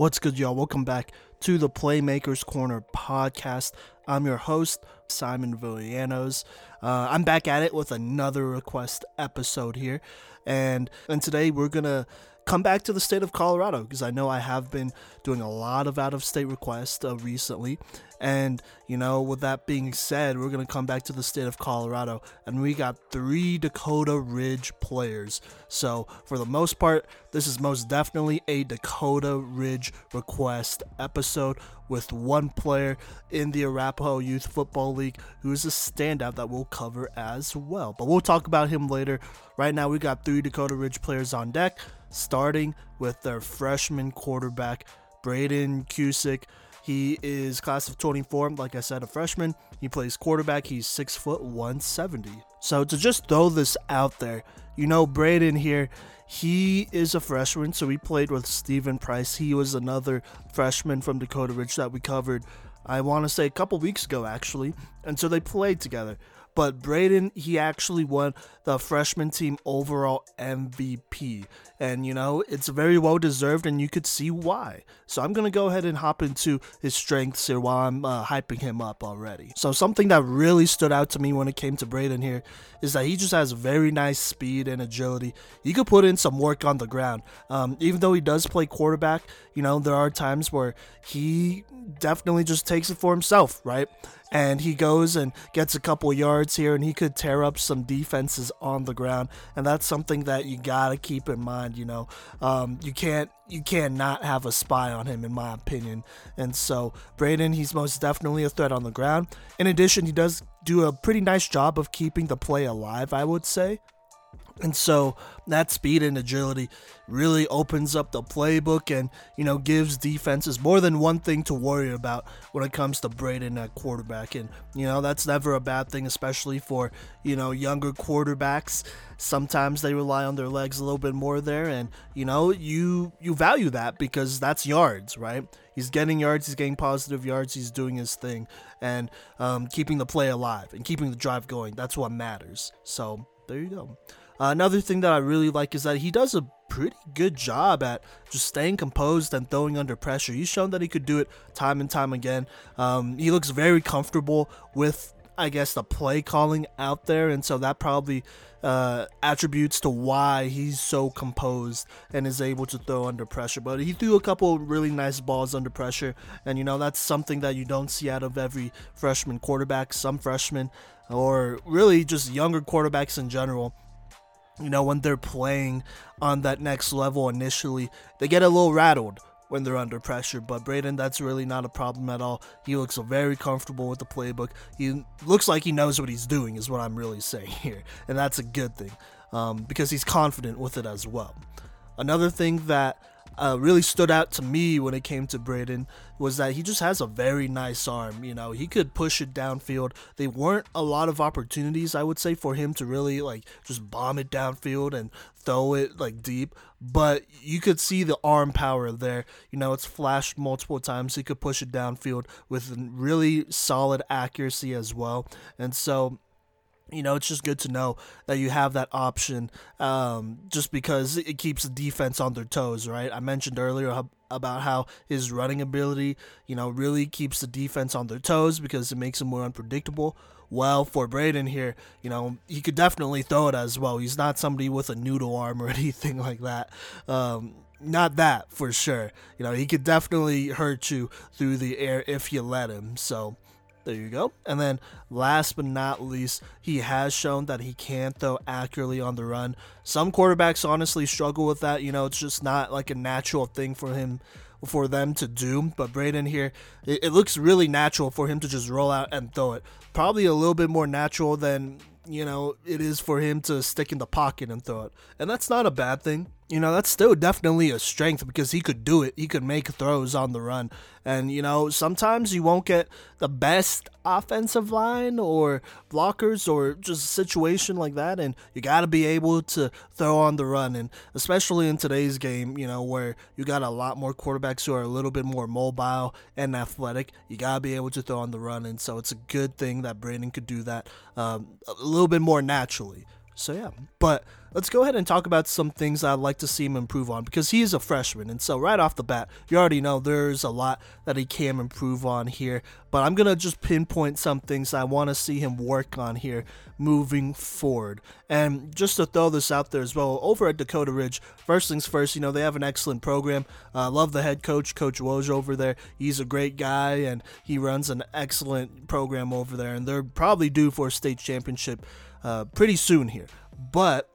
What's good, y'all? Welcome back to the Playmakers Corner podcast. I'm your host, Simon Villanos. Uh, I'm back at it with another request episode here, and and today we're gonna come back to the state of Colorado because I know I have been doing a lot of out of state requests uh, recently. And, you know, with that being said, we're going to come back to the state of Colorado and we got three Dakota Ridge players. So, for the most part, this is most definitely a Dakota Ridge request episode with one player in the Arapaho Youth Football League who is a standout that we'll cover as well. But we'll talk about him later. Right now, we got three Dakota Ridge players on deck starting with their freshman quarterback, Braden Cusick. He is class of 24, like I said, a freshman. He plays quarterback. He's six foot 170. So to just throw this out there, you know, Braden here, he is a freshman, so he played with Stephen Price. He was another freshman from Dakota Ridge that we covered, I want to say, a couple weeks ago, actually. And so they played together. But Braden, he actually won the freshman team overall MVP. And, you know, it's very well deserved, and you could see why. So I'm going to go ahead and hop into his strengths here while I'm uh, hyping him up already. So, something that really stood out to me when it came to Braden here is that he just has very nice speed and agility. He could put in some work on the ground. Um, even though he does play quarterback, you know, there are times where he definitely just takes it for himself, right? And he goes and gets a couple yards here and he could tear up some defenses on the ground. And that's something that you gotta keep in mind you know. Um, you can't you can't not have a spy on him in my opinion. And so braden he's most definitely a threat on the ground. In addition he does do a pretty nice job of keeping the play alive i would say and so that speed and agility really opens up the playbook and, you know, gives defenses more than one thing to worry about when it comes to Braden at quarterback. And, you know, that's never a bad thing, especially for, you know, younger quarterbacks. Sometimes they rely on their legs a little bit more there. And, you know, you you value that because that's yards, right? He's getting yards, he's getting positive yards, he's doing his thing and um, keeping the play alive and keeping the drive going. That's what matters. So there you go. Uh, another thing that I really like is that he does a pretty good job at just staying composed and throwing under pressure. He's shown that he could do it time and time again. Um, he looks very comfortable with, I guess, the play calling out there, and so that probably uh, attributes to why he's so composed and is able to throw under pressure. But he threw a couple really nice balls under pressure, and you know that's something that you don't see out of every freshman quarterback. Some freshmen, or really just younger quarterbacks in general, you know, when they're playing on that next level initially, they get a little rattled when they're under pressure. But Braden, that's really not a problem at all. He looks very comfortable with the playbook. He looks like he knows what he's doing, is what I'm really saying here. And that's a good thing um, because he's confident with it as well. Another thing that uh, really stood out to me when it came to Braden was that he just has a very nice arm. You know, he could push it downfield. They weren't a lot of opportunities, I would say, for him to really like just bomb it downfield and throw it like deep. But you could see the arm power there. You know, it's flashed multiple times. He could push it downfield with really solid accuracy as well. And so you know, it's just good to know that you have that option um, just because it keeps the defense on their toes, right? I mentioned earlier about how his running ability, you know, really keeps the defense on their toes because it makes them more unpredictable. Well, for Braden here, you know, he could definitely throw it as well. He's not somebody with a noodle arm or anything like that. Um, not that for sure. You know, he could definitely hurt you through the air if you let him. So, there you go. And then last but not least, he has shown that he can throw accurately on the run. Some quarterbacks honestly struggle with that. You know, it's just not like a natural thing for him for them to do. But Braden here, it, it looks really natural for him to just roll out and throw it. Probably a little bit more natural than, you know, it is for him to stick in the pocket and throw it. And that's not a bad thing you know, that's still definitely a strength because he could do it. He could make throws on the run. And, you know, sometimes you won't get the best offensive line or blockers or just a situation like that. And you got to be able to throw on the run. And especially in today's game, you know, where you got a lot more quarterbacks who are a little bit more mobile and athletic, you got to be able to throw on the run. And so it's a good thing that Brandon could do that um, a little bit more naturally. So yeah, but let's go ahead and talk about some things I'd like to see him improve on because he is a freshman, and so right off the bat, you already know there's a lot that he can improve on here. But I'm gonna just pinpoint some things I want to see him work on here moving forward. And just to throw this out there as well, over at Dakota Ridge, first things first, you know they have an excellent program. Uh, love the head coach, Coach Woj over there. He's a great guy, and he runs an excellent program over there, and they're probably due for a state championship uh, pretty soon here. But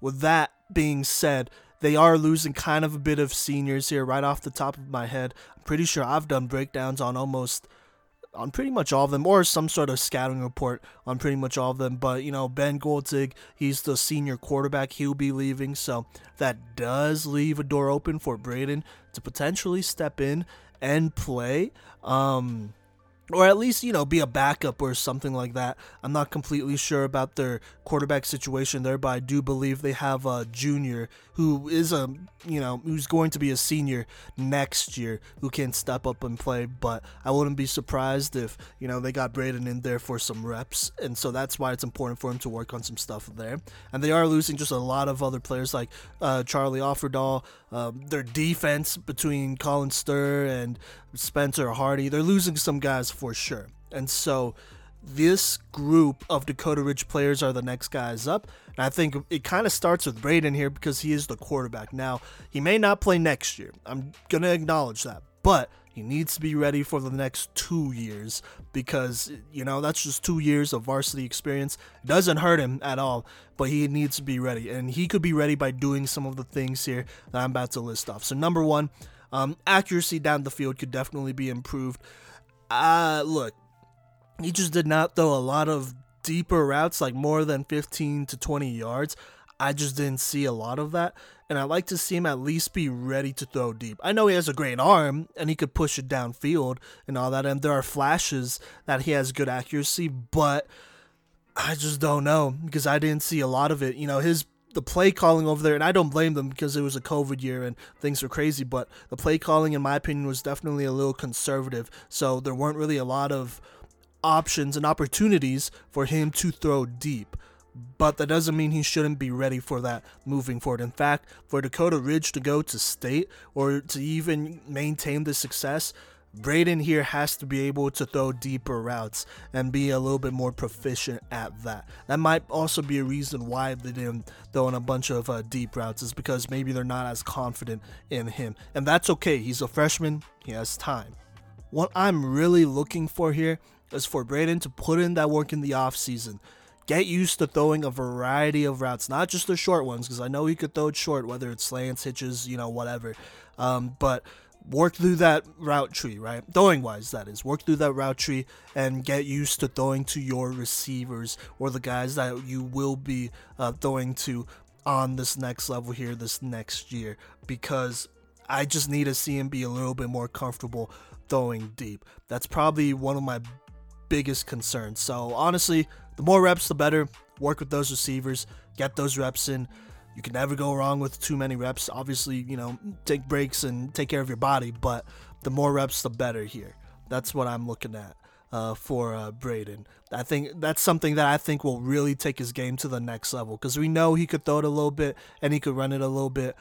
with that being said, they are losing kind of a bit of seniors here right off the top of my head. I'm pretty sure I've done breakdowns on almost on pretty much all of them, or some sort of scouting report on pretty much all of them. But you know, Ben Goltig, he's the senior quarterback. He'll be leaving, so that does leave a door open for Braden to potentially step in and play. Um, or at least you know be a backup or something like that. I'm not completely sure about their quarterback situation there, but I do believe they have a junior who is a you know who's going to be a senior next year who can step up and play. But I wouldn't be surprised if you know they got Braden in there for some reps, and so that's why it's important for him to work on some stuff there. And they are losing just a lot of other players like uh, Charlie Offerdahl. Um, their defense between Colin Stir and Spencer Hardy, they're losing some guys for sure. And so this group of Dakota Ridge players are the next guys up. And I think it kind of starts with Braden here because he is the quarterback. Now, he may not play next year. I'm going to acknowledge that. But he needs to be ready for the next two years because, you know, that's just two years of varsity experience. It doesn't hurt him at all, but he needs to be ready. And he could be ready by doing some of the things here that I'm about to list off. So, number one, um, accuracy down the field could definitely be improved. Uh, look, he just did not throw a lot of deeper routes, like more than 15 to 20 yards. I just didn't see a lot of that, and I like to see him at least be ready to throw deep. I know he has a great arm and he could push it downfield and all that, and there are flashes that he has good accuracy, but I just don't know because I didn't see a lot of it. You know, his the play calling over there, and I don't blame them because it was a COVID year and things were crazy, but the play calling, in my opinion, was definitely a little conservative. So there weren't really a lot of options and opportunities for him to throw deep. But that doesn't mean he shouldn't be ready for that moving forward. In fact, for Dakota Ridge to go to state or to even maintain the success, Braden here has to be able to throw deeper routes and be a little bit more proficient at that. That might also be a reason why they didn't throw in a bunch of uh, deep routes, is because maybe they're not as confident in him. And that's okay. He's a freshman, he has time. What I'm really looking for here is for Braden to put in that work in the off season. Get used to throwing a variety of routes, not just the short ones, because I know he could throw it short, whether it's slants, hitches, you know, whatever. Um, but work through that route tree, right? Throwing wise, that is. Work through that route tree and get used to throwing to your receivers or the guys that you will be uh, throwing to on this next level here, this next year, because I just need to see him be a little bit more comfortable throwing deep. That's probably one of my biggest concerns. So, honestly, the more reps, the better. Work with those receivers, get those reps in. You can never go wrong with too many reps. Obviously, you know, take breaks and take care of your body, but the more reps, the better here. That's what I'm looking at uh, for uh, Braden. I think that's something that I think will really take his game to the next level because we know he could throw it a little bit and he could run it a little bit,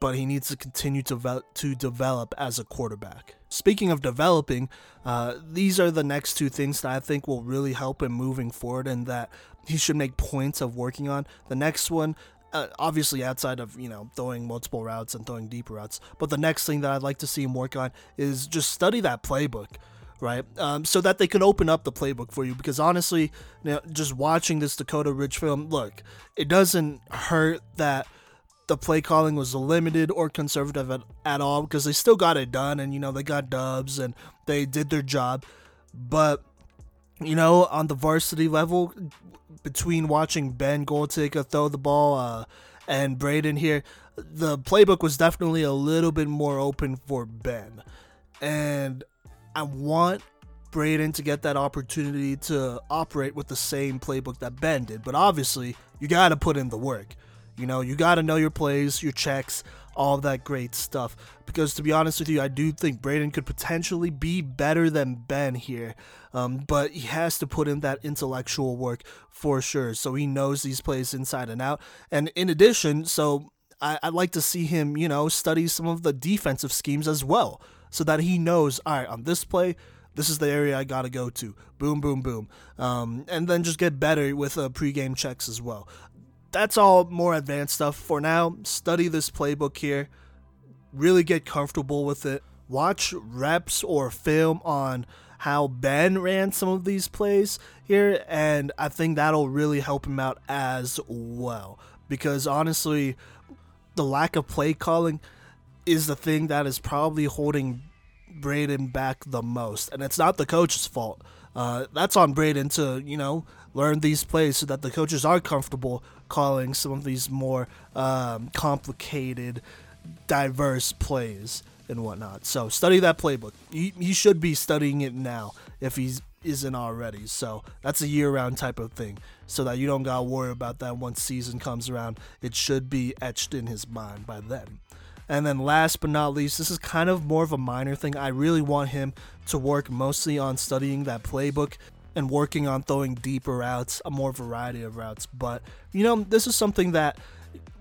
but he needs to continue to, ve- to develop as a quarterback. Speaking of developing, uh, these are the next two things that I think will really help him moving forward and that he should make points of working on. The next one uh, obviously outside of you know throwing multiple routes and throwing deep routes. But the next thing that I'd like to see him work on is just study that playbook, right? Um, so that they can open up the playbook for you. Because honestly, you know, just watching this Dakota Ridge film, look, it doesn't hurt that the play calling was limited or conservative at, at all because they still got it done and you know they got dubs and they did their job. But you know, on the varsity level, between watching Ben Goltig throw the ball uh, and Braden here, the playbook was definitely a little bit more open for Ben. And I want Braden to get that opportunity to operate with the same playbook that Ben did. But obviously, you got to put in the work. You know, you got to know your plays, your checks, all that great stuff. Because to be honest with you, I do think Braden could potentially be better than Ben here. Um, but he has to put in that intellectual work for sure. So he knows these plays inside and out. And in addition, so I, would like to see him, you know, study some of the defensive schemes as well. So that he knows, all right, on this play, this is the area I got to go to. Boom, boom, boom. Um, and then just get better with uh, pregame checks as well. That's all more advanced stuff. For now, study this playbook here. Really get comfortable with it. Watch reps or film on how Ben ran some of these plays here, and I think that'll really help him out as well. Because honestly, the lack of play calling is the thing that is probably holding Braden back the most, and it's not the coach's fault. Uh, that's on Braden to you know learn these plays so that the coaches are comfortable calling some of these more um, complicated, diverse plays and whatnot. So study that playbook. He, he should be studying it now if he isn't already. So that's a year-round type of thing, so that you don't gotta worry about that once season comes around. It should be etched in his mind by then. And then last but not least, this is kind of more of a minor thing. I really want him to work mostly on studying that playbook and working on throwing deeper routes, a more variety of routes. But, you know, this is something that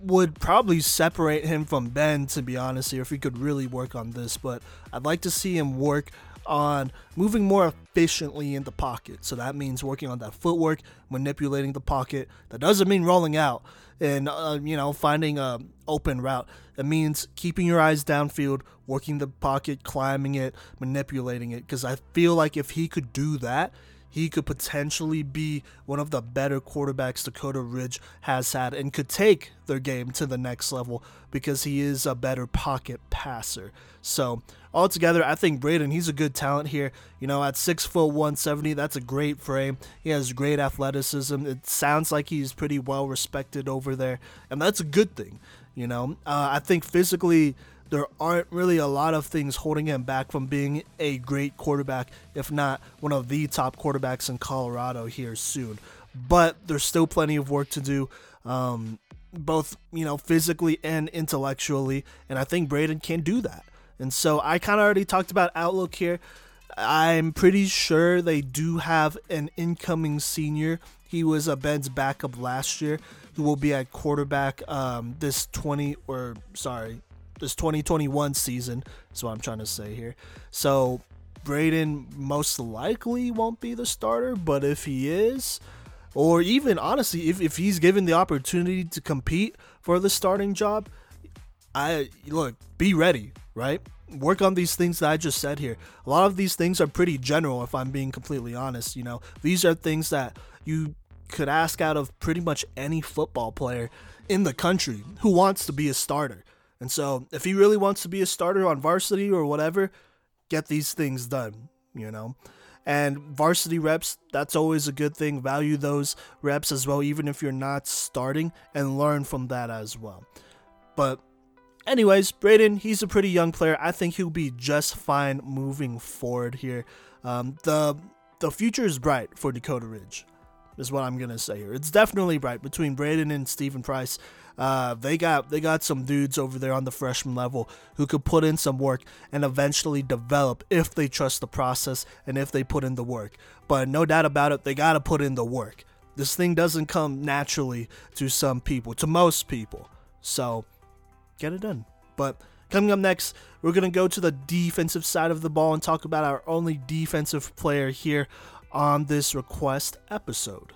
would probably separate him from Ben, to be honest here, if he could really work on this. But I'd like to see him work on moving more efficiently in the pocket. So that means working on that footwork, manipulating the pocket. That doesn't mean rolling out and uh, you know finding a open route. It means keeping your eyes downfield, working the pocket, climbing it, manipulating it. Because I feel like if he could do that, he could potentially be one of the better quarterbacks Dakota Ridge has had and could take their game to the next level because he is a better pocket passer. So, altogether, I think Braden, he's a good talent here. You know, at 6 foot 170, that's a great frame. He has great athleticism. It sounds like he's pretty well respected over there, and that's a good thing. You know, uh, I think physically there aren't really a lot of things holding him back from being a great quarterback, if not one of the top quarterbacks in Colorado here soon. But there's still plenty of work to do, um, both you know physically and intellectually, and I think Braden can do that. And so I kind of already talked about outlook here. I'm pretty sure they do have an incoming senior. He was a Ben's backup last year, who will be at quarterback um, this 20 or sorry this 2021 season. Is what I'm trying to say here. So Braden most likely won't be the starter, but if he is, or even honestly, if, if he's given the opportunity to compete for the starting job, I look, be ready, right? Work on these things that I just said here. A lot of these things are pretty general, if I'm being completely honest. You know, these are things that you could ask out of pretty much any football player in the country who wants to be a starter. And so, if he really wants to be a starter on varsity or whatever, get these things done, you know? And varsity reps, that's always a good thing. Value those reps as well, even if you're not starting, and learn from that as well. But, anyways, Braden, he's a pretty young player. I think he'll be just fine moving forward here. Um, the the future is bright for Dakota Ridge, is what I'm gonna say here. It's definitely bright between Braden and Stephen Price. Uh, they got they got some dudes over there on the freshman level who could put in some work and eventually develop if they trust the process and if they put in the work. But no doubt about it, they got to put in the work. This thing doesn't come naturally to some people, to most people. So get it done. But coming up next, we're going to go to the defensive side of the ball and talk about our only defensive player here on this request episode.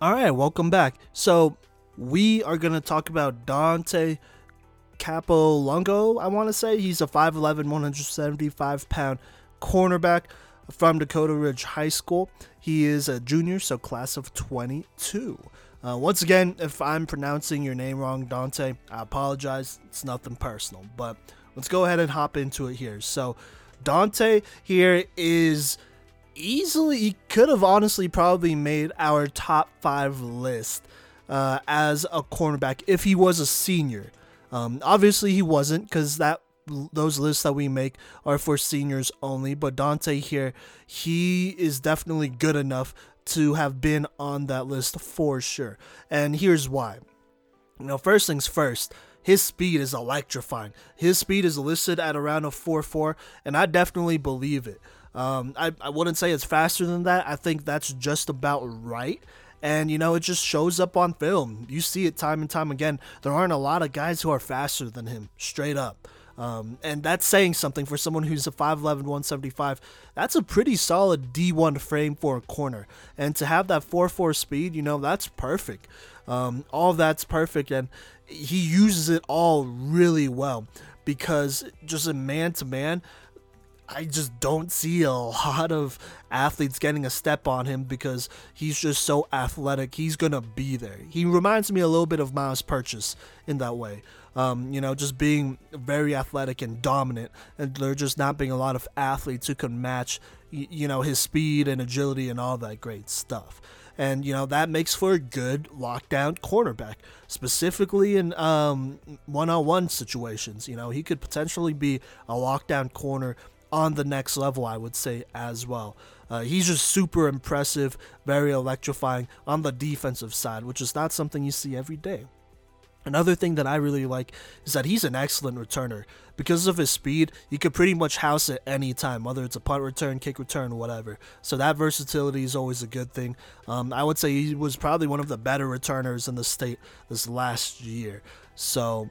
All right, welcome back. So we are going to talk about Dante Capolungo, I want to say. He's a 5'11, 175 pound cornerback from Dakota Ridge High School. He is a junior, so class of 22. Uh, once again, if I'm pronouncing your name wrong, Dante, I apologize. It's nothing personal, but let's go ahead and hop into it here. So, Dante here is easily he could have honestly probably made our top five list uh, as a cornerback if he was a senior. Um, obviously he wasn't because that those lists that we make are for seniors only. But Dante here, he is definitely good enough to have been on that list for sure. And here's why. You know, first things first, his speed is electrifying. His speed is listed at around a 4.4, and I definitely believe it. Um, I, I wouldn't say it's faster than that. I think that's just about right. And, you know, it just shows up on film. You see it time and time again. There aren't a lot of guys who are faster than him, straight up. Um, and that's saying something for someone who's a 5'11, 175. That's a pretty solid D1 frame for a corner. And to have that 4'4 speed, you know, that's perfect. Um, all that's perfect. And he uses it all really well because just a man to man, I just don't see a lot of athletes getting a step on him because he's just so athletic. He's gonna be there. He reminds me a little bit of Myles Purchase in that way. Um, you know, just being very athletic and dominant, and there just not being a lot of athletes who can match, you know, his speed and agility and all that great stuff. And you know that makes for a good lockdown cornerback, specifically in um, one-on-one situations. You know, he could potentially be a lockdown corner on the next level, I would say, as well. Uh, he's just super impressive, very electrifying on the defensive side, which is not something you see every day. Another thing that I really like is that he's an excellent returner. Because of his speed, he could pretty much house it any time, whether it's a punt return, kick return, whatever. So that versatility is always a good thing. Um, I would say he was probably one of the better returners in the state this last year. So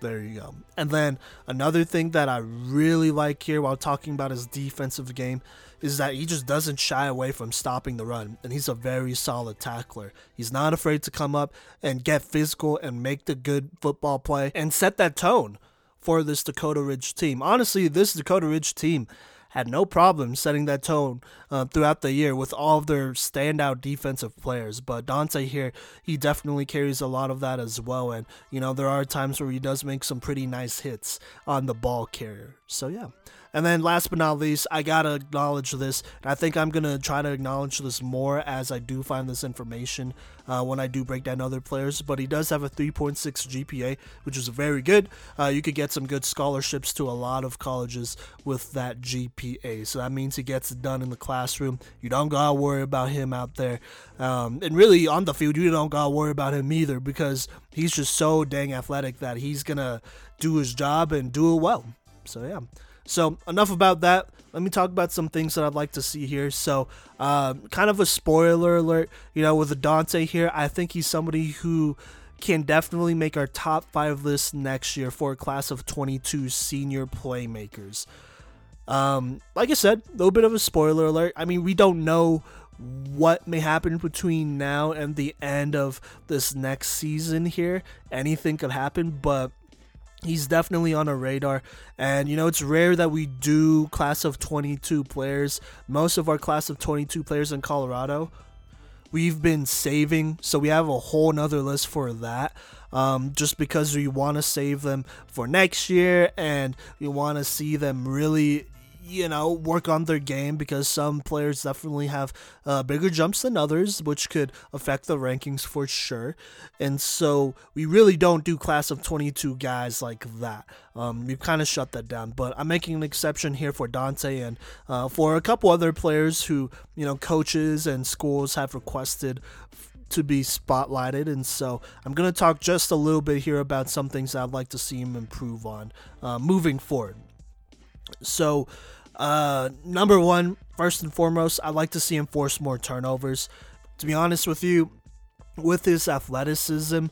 there you go. And then another thing that I really like here while talking about his defensive game is that he just doesn't shy away from stopping the run. And he's a very solid tackler. He's not afraid to come up and get physical and make the good football play and set that tone for this Dakota Ridge team. Honestly, this Dakota Ridge team had no problem setting that tone uh, throughout the year with all of their standout defensive players. But Dante here, he definitely carries a lot of that as well. And, you know, there are times where he does make some pretty nice hits on the ball carrier. So, yeah. And then last but not least, I gotta acknowledge this. I think I'm gonna try to acknowledge this more as I do find this information uh, when I do break down other players. But he does have a 3.6 GPA, which is very good. Uh, you could get some good scholarships to a lot of colleges with that GPA. So that means he gets it done in the classroom. You don't gotta worry about him out there. Um, and really, on the field, you don't gotta worry about him either because he's just so dang athletic that he's gonna do his job and do it well. So, yeah. So, enough about that. Let me talk about some things that I'd like to see here. So, um, kind of a spoiler alert, you know, with Dante here, I think he's somebody who can definitely make our top five list next year for a class of 22 senior playmakers. Um, like I said, a little bit of a spoiler alert. I mean, we don't know what may happen between now and the end of this next season here. Anything could happen, but he's definitely on a radar. And you know it's rare that we do class of 22 players. Most of our class of 22 players in colorado we've been saving. So we have a whole nother list for that. Um, just because we want to save them for next year and we want to see them really you know, work on their game because some players definitely have uh, bigger jumps than others, which could affect the rankings for sure. And so we really don't do class of 22 guys like that. Um, we've kind of shut that down, but I'm making an exception here for Dante and uh, for a couple other players who, you know, coaches and schools have requested to be spotlighted. And so I'm going to talk just a little bit here about some things I'd like to see him improve on uh, moving forward. So, uh, number one, first and foremost, I'd like to see him force more turnovers. To be honest with you, with his athleticism,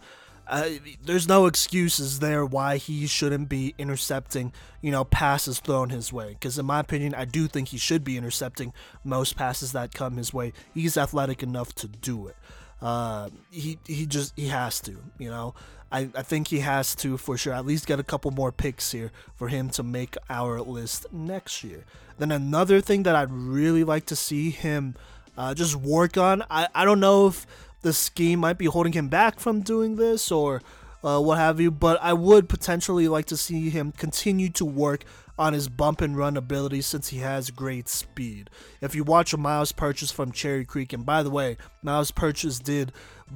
uh, there's no excuses there why he shouldn't be intercepting, you know, passes thrown his way. Because in my opinion, I do think he should be intercepting most passes that come his way. He's athletic enough to do it. Uh, he he just he has to, you know. I, I think he has to for sure at least get a couple more picks here for him to make our list next year. Then another thing that I'd really like to see him uh, just work on. I, I don't know if the scheme might be holding him back from doing this or uh, what have you, but I would potentially like to see him continue to work on his bump and run ability since he has great speed. If you watch a Myles Purchase from Cherry Creek, and by the way, Myles Purchase did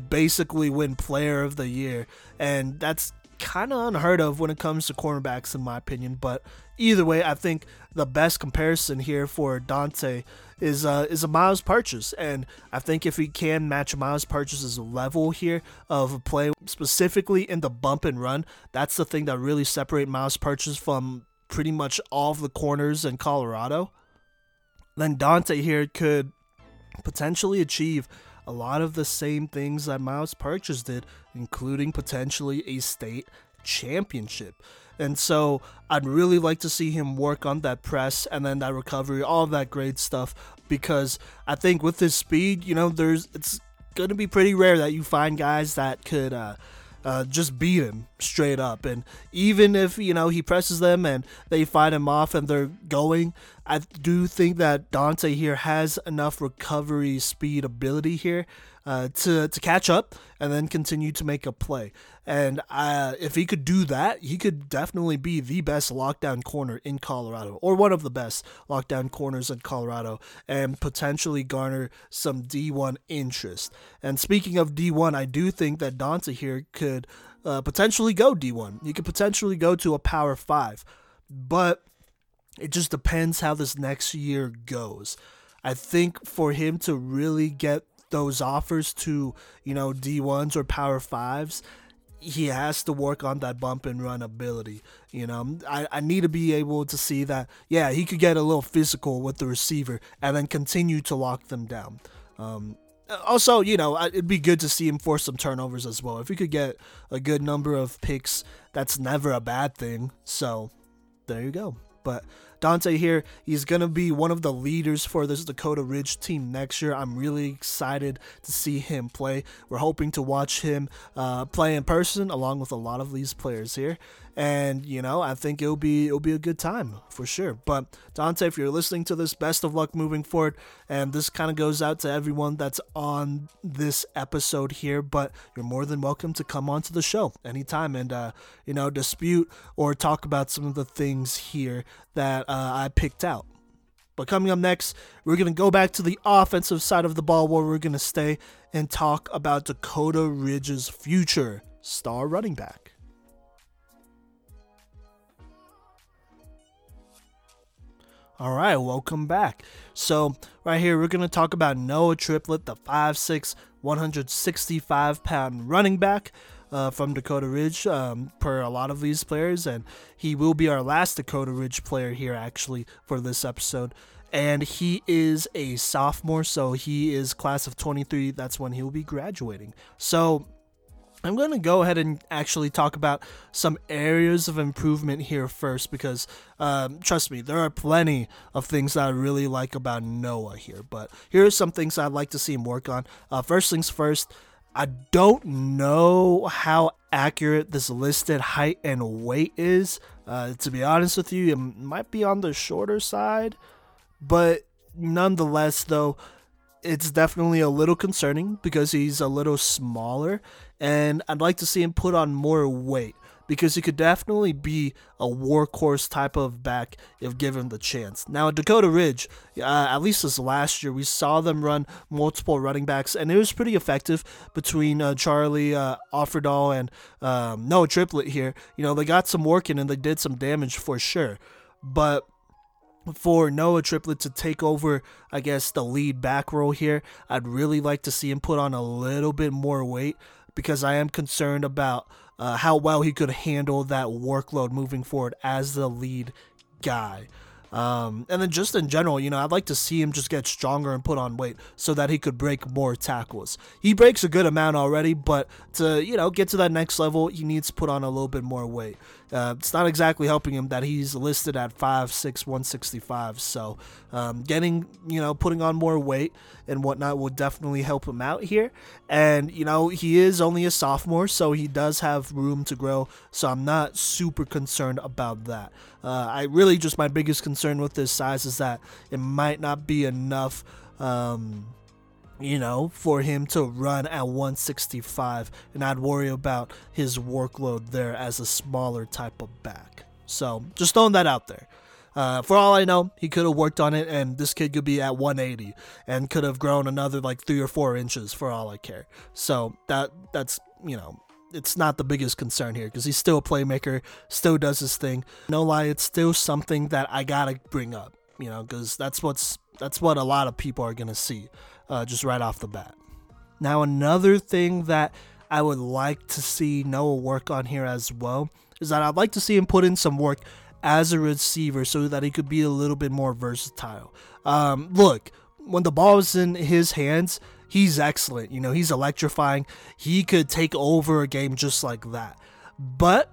basically win Player of the Year, and that's kind of unheard of when it comes to cornerbacks, in my opinion. But either way, I think the best comparison here for Dante is uh, is a Myles Purchase, and I think if we can match Myles Purchase's level here of play, specifically in the bump and run, that's the thing that really separate Myles Purchase from pretty much all of the corners in Colorado. Then Dante here could potentially achieve a lot of the same things that Myles Purchase did, including potentially a state championship. And so I'd really like to see him work on that press and then that recovery, all that great stuff, because I think with his speed, you know, there's it's going to be pretty rare that you find guys that could uh, uh, just beat him straight up. And even if, you know, he presses them and they fight him off and they're going, I do think that Dante here has enough recovery speed ability here uh, to, to catch up and then continue to make a play. And uh, if he could do that, he could definitely be the best lockdown corner in Colorado, or one of the best lockdown corners in Colorado, and potentially garner some D1 interest. And speaking of D1, I do think that Dante here could uh, potentially go D1. He could potentially go to a Power 5. But it just depends how this next year goes. I think for him to really get those offers to, you know, D1s or Power 5s, he has to work on that bump and run ability. You know, I, I need to be able to see that, yeah, he could get a little physical with the receiver and then continue to lock them down. Um, also, you know, it'd be good to see him force some turnovers as well. If he could get a good number of picks, that's never a bad thing. So, there you go. But Dante here, he's going to be one of the leaders for this Dakota Ridge team next year. I'm really excited to see him play. We're hoping to watch him uh, play in person along with a lot of these players here and you know I think it'll be it'll be a good time for sure. But Dante, if you're listening to this, best of luck moving forward. And this kind of goes out to everyone that's on this episode here. But you're more than welcome to come onto the show anytime and uh, you know dispute or talk about some of the things here that uh, I picked out. But coming up next, we're going to go back to the offensive side of the ball where we're going to stay and talk about Dakota Ridge's future star running back. All right, welcome back. So, right here, we're going to talk about Noah Triplett, the 5'6, 165 pound running back uh, from Dakota Ridge, um, per a lot of these players. And he will be our last Dakota Ridge player here, actually, for this episode. And he is a sophomore, so he is class of 23. That's when he'll be graduating. So, I'm going to go ahead and actually talk about some areas of improvement here first because, um, trust me, there are plenty of things that I really like about Noah here. But here are some things I'd like to see him work on. Uh, first things first, I don't know how accurate this listed height and weight is. Uh, to be honest with you, it might be on the shorter side, but nonetheless, though, it's definitely a little concerning because he's a little smaller and I'd like to see him put on more weight because he could definitely be a workhorse type of back if given the chance. Now, Dakota Ridge, uh, at least this last year, we saw them run multiple running backs, and it was pretty effective between uh, Charlie uh, Offerdahl and um, Noah Triplett here. You know, they got some work in and they did some damage for sure. But for Noah Triplett to take over, I guess, the lead back role here, I'd really like to see him put on a little bit more weight because I am concerned about uh, how well he could handle that workload moving forward as the lead guy. Um, and then just in general, you know, I'd like to see him just get stronger and put on weight so that he could break more tackles. He breaks a good amount already, but to, you know, get to that next level, he needs to put on a little bit more weight. Uh, it's not exactly helping him that he's listed at 5'6", 165. So um, getting, you know, putting on more weight and whatnot will definitely help him out here. And, you know, he is only a sophomore, so he does have room to grow. So I'm not super concerned about that. Uh, I really just, my biggest concern with this size is that it might not be enough. Um, you know, for him to run at 165, and I'd worry about his workload there as a smaller type of back. So just throwing that out there. Uh, for all I know, he could have worked on it, and this kid could be at 180 and could have grown another like three or four inches for all I care. So that that's you know it's not the biggest concern here because he's still a playmaker, still does his thing. No lie, it's still something that I gotta bring up, you know, because that's what's that's what a lot of people are gonna see, uh, just right off the bat. Now another thing that I would like to see Noah work on here as well is that I'd like to see him put in some work as a receiver so that he could be a little bit more versatile. Um, look, when the ball is in his hands, he's excellent. You know, he's electrifying. He could take over a game just like that. But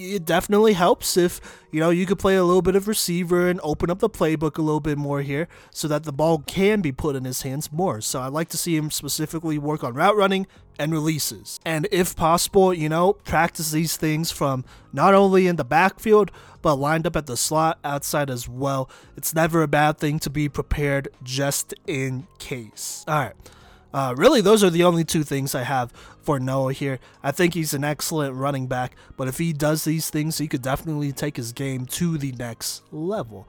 it definitely helps if you know you could play a little bit of receiver and open up the playbook a little bit more here so that the ball can be put in his hands more. So i'd like to see him specifically work on route running and releases. And if possible you know practice these things from not only in the backfield but lined up at the slot outside as well. It's never a bad thing to be prepared just in case. All right uh, really, those are the only two things I have for Noah here. I think he's an excellent running back, but if he does these things, he could definitely take his game to the next level.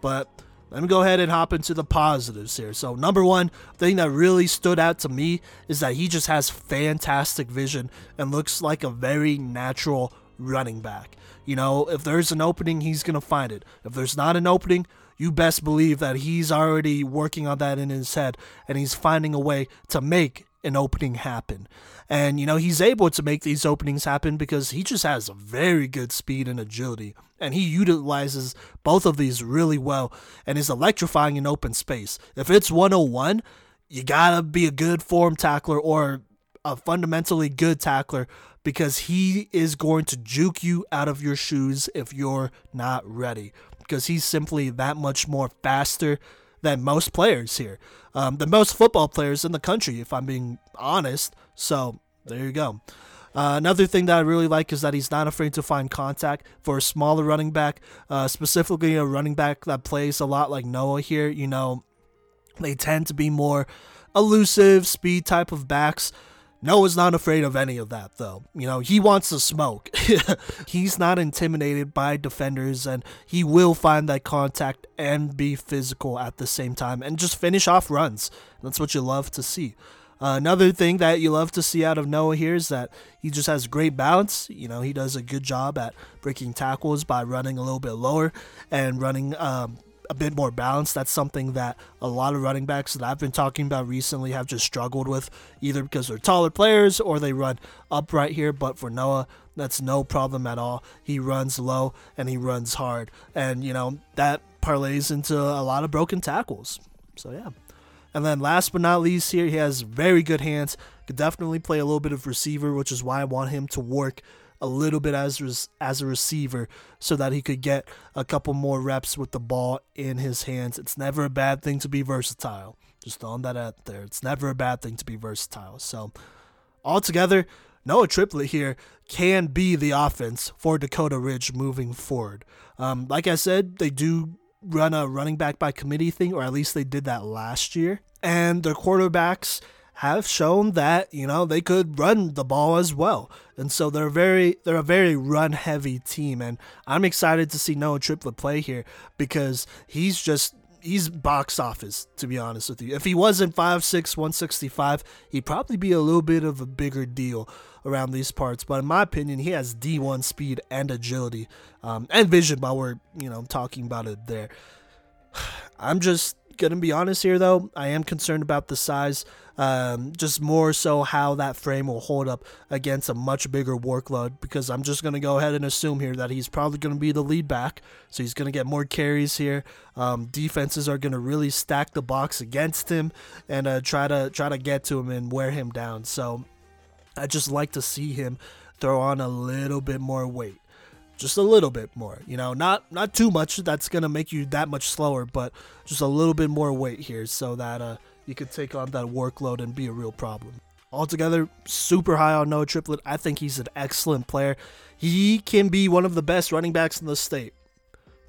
But let me go ahead and hop into the positives here. So, number one thing that really stood out to me is that he just has fantastic vision and looks like a very natural running back. You know, if there's an opening, he's going to find it. If there's not an opening, you best believe that he's already working on that in his head and he's finding a way to make an opening happen. And, you know, he's able to make these openings happen because he just has a very good speed and agility. And he utilizes both of these really well and is electrifying in open space. If it's 101, you gotta be a good form tackler or a fundamentally good tackler because he is going to juke you out of your shoes if you're not ready because he's simply that much more faster than most players here, um, than most football players in the country, if I'm being honest. So there you go. Uh, another thing that I really like is that he's not afraid to find contact for a smaller running back, uh, specifically a running back that plays a lot like Noah here. You know, they tend to be more elusive, speed type of backs. Noah's not afraid of any of that, though. You know, he wants to smoke. He's not intimidated by defenders, and he will find that contact and be physical at the same time and just finish off runs. That's what you love to see. Uh, another thing that you love to see out of Noah here is that he just has great balance. You know, he does a good job at breaking tackles by running a little bit lower and running um, a bit more balanced. That's something that a lot of running backs that I've been talking about recently have just struggled with, either because they're taller players or they run upright here. But for Noah, that's no problem at all. He runs low and he runs hard. And, you know, that parlays into a lot of broken tackles. So, yeah. And then last but not least, here he has very good hands. Could definitely play a little bit of receiver, which is why I want him to work a little bit as as a receiver so that he could get a couple more reps with the ball in his hands. It's never a bad thing to be versatile. Just throwing that out there. It's never a bad thing to be versatile. So altogether, Noah Triplett here can be the offense for Dakota Ridge moving forward. Um, like I said, they do run a running back by committee thing, or at least they did that last year. And their quarterbacks have shown that you know they could run the ball as well, and so they're very they're a very run heavy team, and I'm excited to see Noah Triplett play here because he's just he's box office to be honest with you. If he wasn't 5'6", 165, he'd probably be a little bit of a bigger deal around these parts. But in my opinion, he has D1 speed and agility um, and vision. While we're you know talking about it there, I'm just gonna be honest here though. I am concerned about the size. Um, just more so how that frame will hold up against a much bigger workload because I'm just to go ahead and assume here that he's probably to be the lead back. So he's to get more carries here. Um, defenses are to really stack the box against him and uh, try to try to get to him and wear him down. So I just like to see him throw on a little bit more weight just a little bit more you know not not too much that's gonna make you that much slower but just a little bit more weight here so that uh you could take on that workload and be a real problem. Altogether, super high on Noah Triplett. I think he's an excellent player. He can be one of the best running backs in the state.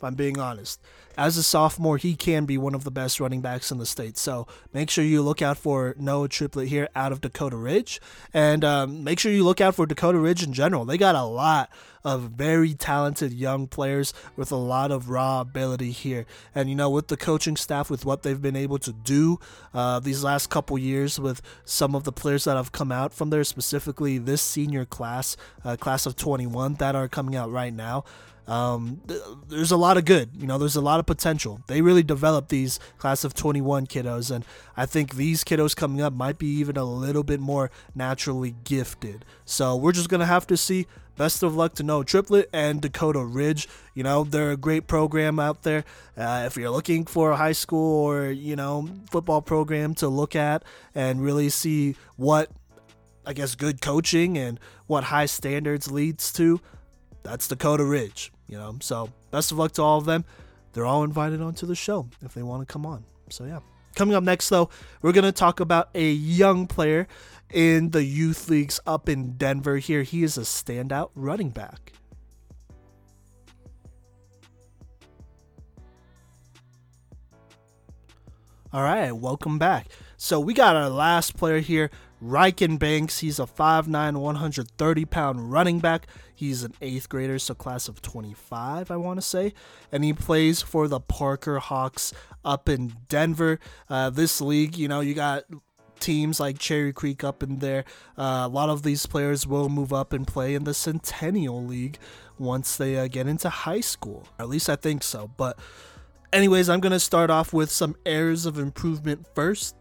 I'm being honest. As a sophomore, he can be one of the best running backs in the state. So make sure you look out for Noah Triplett here out of Dakota Ridge. And um, make sure you look out for Dakota Ridge in general. They got a lot of very talented young players with a lot of raw ability here. And, you know, with the coaching staff, with what they've been able to do uh, these last couple years with some of the players that have come out from there, specifically this senior class, uh, class of 21, that are coming out right now. Um, th- there's a lot of good, you know, there's a lot of potential. They really developed these class of 21 kiddos, and I think these kiddos coming up might be even a little bit more naturally gifted. So we're just gonna have to see. Best of luck to Noah Triplett and Dakota Ridge. You know, they're a great program out there. Uh, if you're looking for a high school or, you know, football program to look at and really see what, I guess, good coaching and what high standards leads to, that's Dakota Ridge, you know. So best of luck to all of them. They're all invited onto the show if they want to come on. So yeah. Coming up next though, we're gonna talk about a young player in the youth leagues up in Denver. Here, he is a standout running back. All right, welcome back. So we got our last player here, Ryken Banks. He's a 5'9, 130 pound running back. He's an eighth grader, so class of 25, I want to say. And he plays for the Parker Hawks up in Denver. Uh, this league, you know, you got teams like Cherry Creek up in there. Uh, a lot of these players will move up and play in the Centennial League once they uh, get into high school. At least I think so. But anyways, I'm going to start off with some areas of improvement first.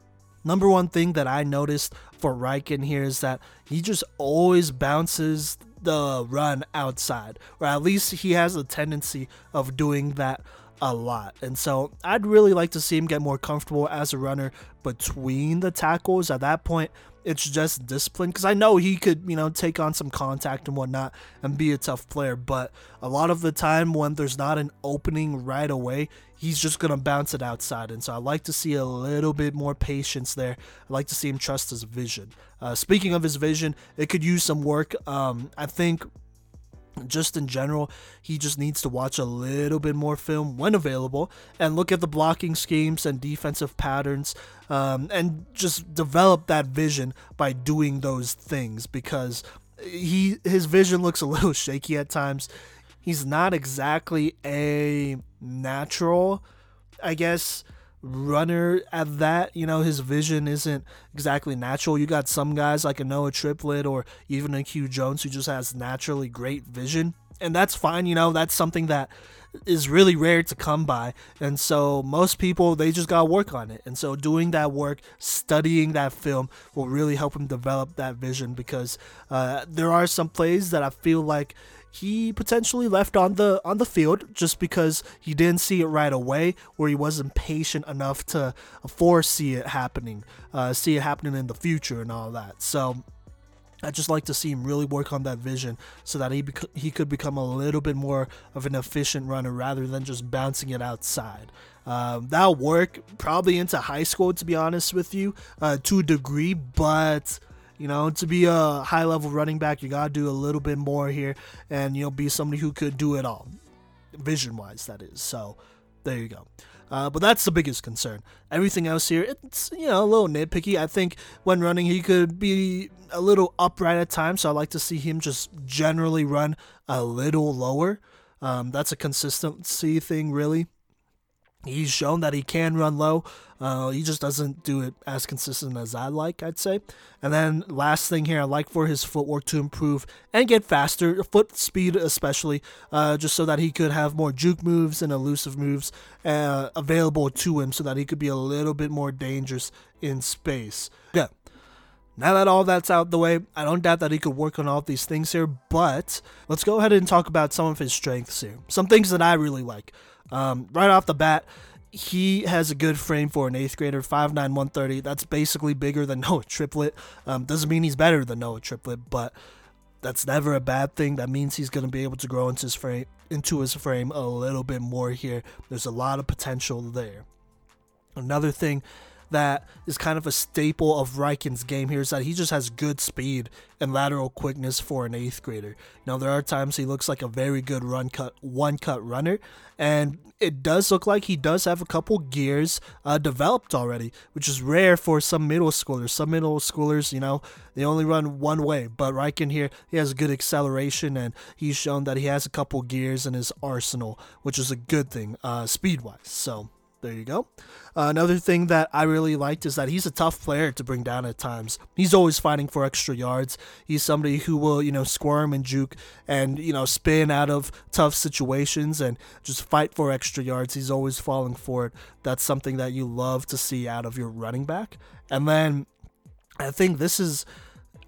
Number one thing that I noticed for Ryken here is that he just always bounces the run outside, or at least he has a tendency of doing that a lot. And so I'd really like to see him get more comfortable as a runner between the tackles. At that point, it's just discipline because I know he could, you know, take on some contact and whatnot and be a tough player. But a lot of the time, when there's not an opening right away, he's just going to bounce it outside. And so I like to see a little bit more patience there. I like to see him trust his vision. Uh, speaking of his vision, it could use some work. Um, I think just in general, he just needs to watch a little bit more film when available and look at the blocking schemes and defensive patterns um, and just develop that vision by doing those things because he his vision looks a little shaky at times. He's not exactly a natural, I guess, runner at that. You know, his vision isn't exactly natural. You got some guys like a Noah Triplett or even a Q Jones who just has naturally great vision. And that's fine, you know, that's something that is really rare to come by. And so most people, they just got to work on it. And so doing that work, studying that film will really help him develop that vision because uh, there are some plays that I feel like he potentially left on the on the field just because he didn't see it right away or he wasn't patient enough to foresee it happening uh, see it happening in the future and all that so I just like to see him really work on that vision so that he bec- he could become a little bit more of an efficient runner rather than just bouncing it outside. Um, that'll work probably into high school, to be honest with you, uh, to a degree, but you know, to be a high level running back, you got to do a little bit more here and, you know, be somebody who could do it all, vision wise, that is. So there you go. Uh, but that's the biggest concern. Everything else here, it's you know a little nitpicky. I think when running, he could be a little upright at times. So I like to see him just generally run a little lower. Um, that's a consistency thing, really. He's shown that he can run low. Uh, he just doesn't do it as consistent as I like, I'd say. And then last thing here, I like for his footwork to improve and get faster, foot speed especially, uh, just so that he could have more juke moves and elusive moves uh, available to him, so that he could be a little bit more dangerous in space. Yeah. Now that all that's out the way, I don't doubt that he could work on all these things here, but let's go ahead and talk about some of his strengths here. Some things that I really like. Um, right off the bat, he has a good frame for an eighth grader, 5'9", 130. That's basically bigger than Noah Triplett. Um, doesn't mean he's better than Noah Triplett, but that's never a bad thing. That means he's going to be able to grow into his frame, into his frame a little bit more here. There's a lot of potential there. Another thing that is kind of a staple of Ryken's game here is that he just has good speed and lateral quickness for an eighth grader. Now there are times he looks like a very good run cut one cut runner, and it does look like he does have a couple gears uh, developed already, which is rare for some middle schoolers. Some middle schoolers, you know, they only run one way, but Ryken here he has good acceleration and he's shown that he has a couple gears in his arsenal, which is a good thing uh, speed wise. So there you go. Uh, another thing that I really liked is that he's a tough player to bring down at times. He's always fighting for extra yards. He's somebody who will, you know, squirm and juke and, you know, spin out of tough situations and just fight for extra yards. He's always falling for it. That's something that you love to see out of your running back. And then I think this is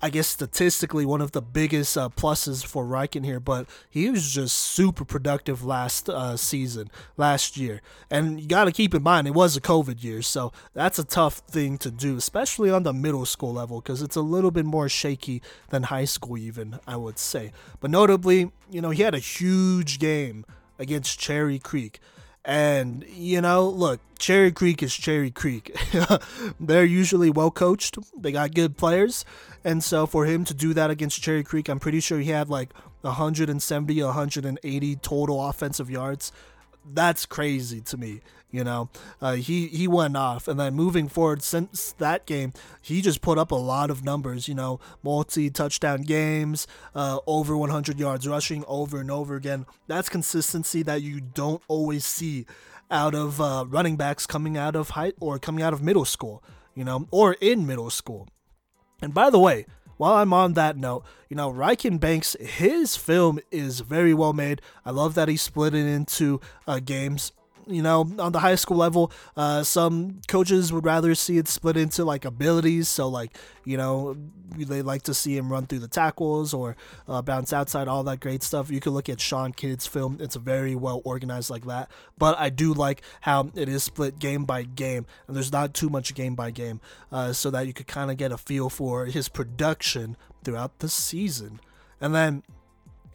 I guess statistically one of the biggest uh, pluses for Ryken here, but he was just super productive last uh, season, last year. And you got to keep in mind, it was a COVID year, so that's a tough thing to do, especially on the middle school level, because it's a little bit more shaky than high school, even, I would say. But notably, you know, he had a huge game against Cherry Creek. And, you know, look, Cherry Creek is Cherry Creek. They're usually well coached, they got good players. And so for him to do that against Cherry Creek, I'm pretty sure he had like 170, 180 total offensive yards. That's crazy to me. You know, uh, he he went off, and then moving forward since that game, he just put up a lot of numbers. You know, multi touchdown games, uh, over 100 yards rushing over and over again. That's consistency that you don't always see out of uh, running backs coming out of high or coming out of middle school. You know, or in middle school. And by the way, while I'm on that note, you know, Ryken Banks, his film is very well made. I love that he split it into uh, games you know, on the high school level, uh, some coaches would rather see it split into like abilities. So, like, you know, they like to see him run through the tackles or uh, bounce outside, all that great stuff. You can look at Sean Kidd's film, it's very well organized like that. But I do like how it is split game by game, and there's not too much game by game, uh, so that you could kind of get a feel for his production throughout the season. And then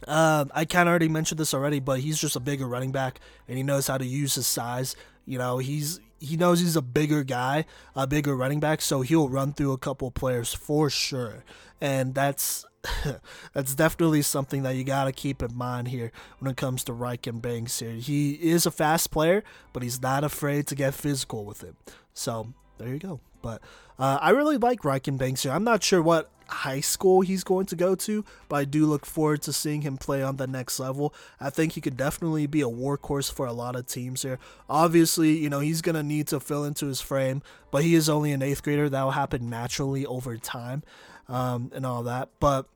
uh, I kind of already mentioned this already, but he's just a bigger running back, and he knows how to use his size. You know, he's he knows he's a bigger guy, a bigger running back, so he'll run through a couple players for sure, and that's that's definitely something that you got to keep in mind here when it comes to Ryken Banks here. He is a fast player, but he's not afraid to get physical with it. So there you go. But uh, I really like Ryken Banks here. I'm not sure what high school he's going to go to, but I do look forward to seeing him play on the next level. I think he could definitely be a workhorse for a lot of teams here. Obviously, you know, he's going to need to fill into his frame, but he is only an eighth grader. That will happen naturally over time um, and all that. But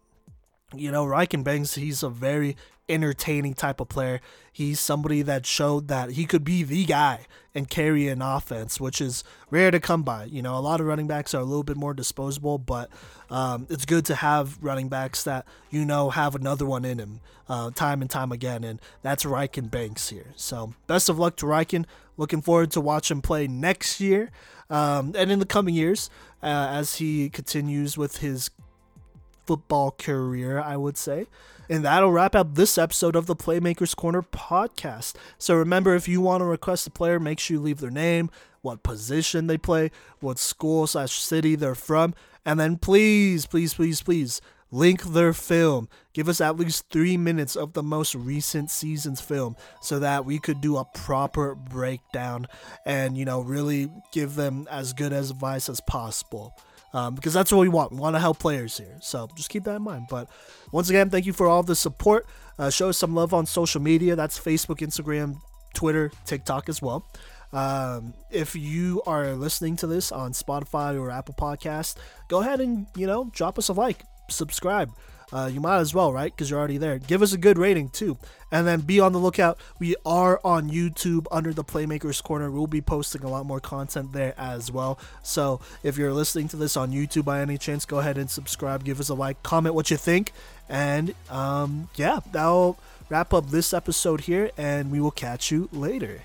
you know, Ryken Banks, he's a very entertaining type of player. He's somebody that showed that he could be the guy and carry an offense, which is rare to come by. You know, a lot of running backs are a little bit more disposable, but um, it's good to have running backs that you know have another one in him uh, time and time again, and that's Ryken Banks here. So best of luck to Ryken. Looking forward to watch him play next year um, and in the coming years uh, as he continues with his football career, I would say. And that'll wrap up this episode of the Playmakers Corner podcast. So remember, if you want to request a player, make sure you leave their name, what position they play, what school slash city they're from, and then please, please, please, please link their film. Give us at least three minutes of the most recent season's film so that we could do a proper breakdown and, you know, really give them as good advice as possible um, because that's what we want. We want to help players here. So just keep that in mind. But once again, thank you for all the support. Uh, show us some love on social media. That's Facebook, Instagram, Twitter, TikTok as well. Um, if you are listening to this on Spotify or Apple Podcast, go ahead and you know drop us a like, subscribe uh, you might as well, right? Because you're already there. Give us a good rating too. And then be on the lookout. We are on YouTube under the Playmakers Corner. We'll be posting a lot more content there as well. So if you're listening to this on YouTube by any chance, go ahead and subscribe. Give us a like, comment what you think. And um, yeah, that'll wrap up this episode here. And we will catch you later.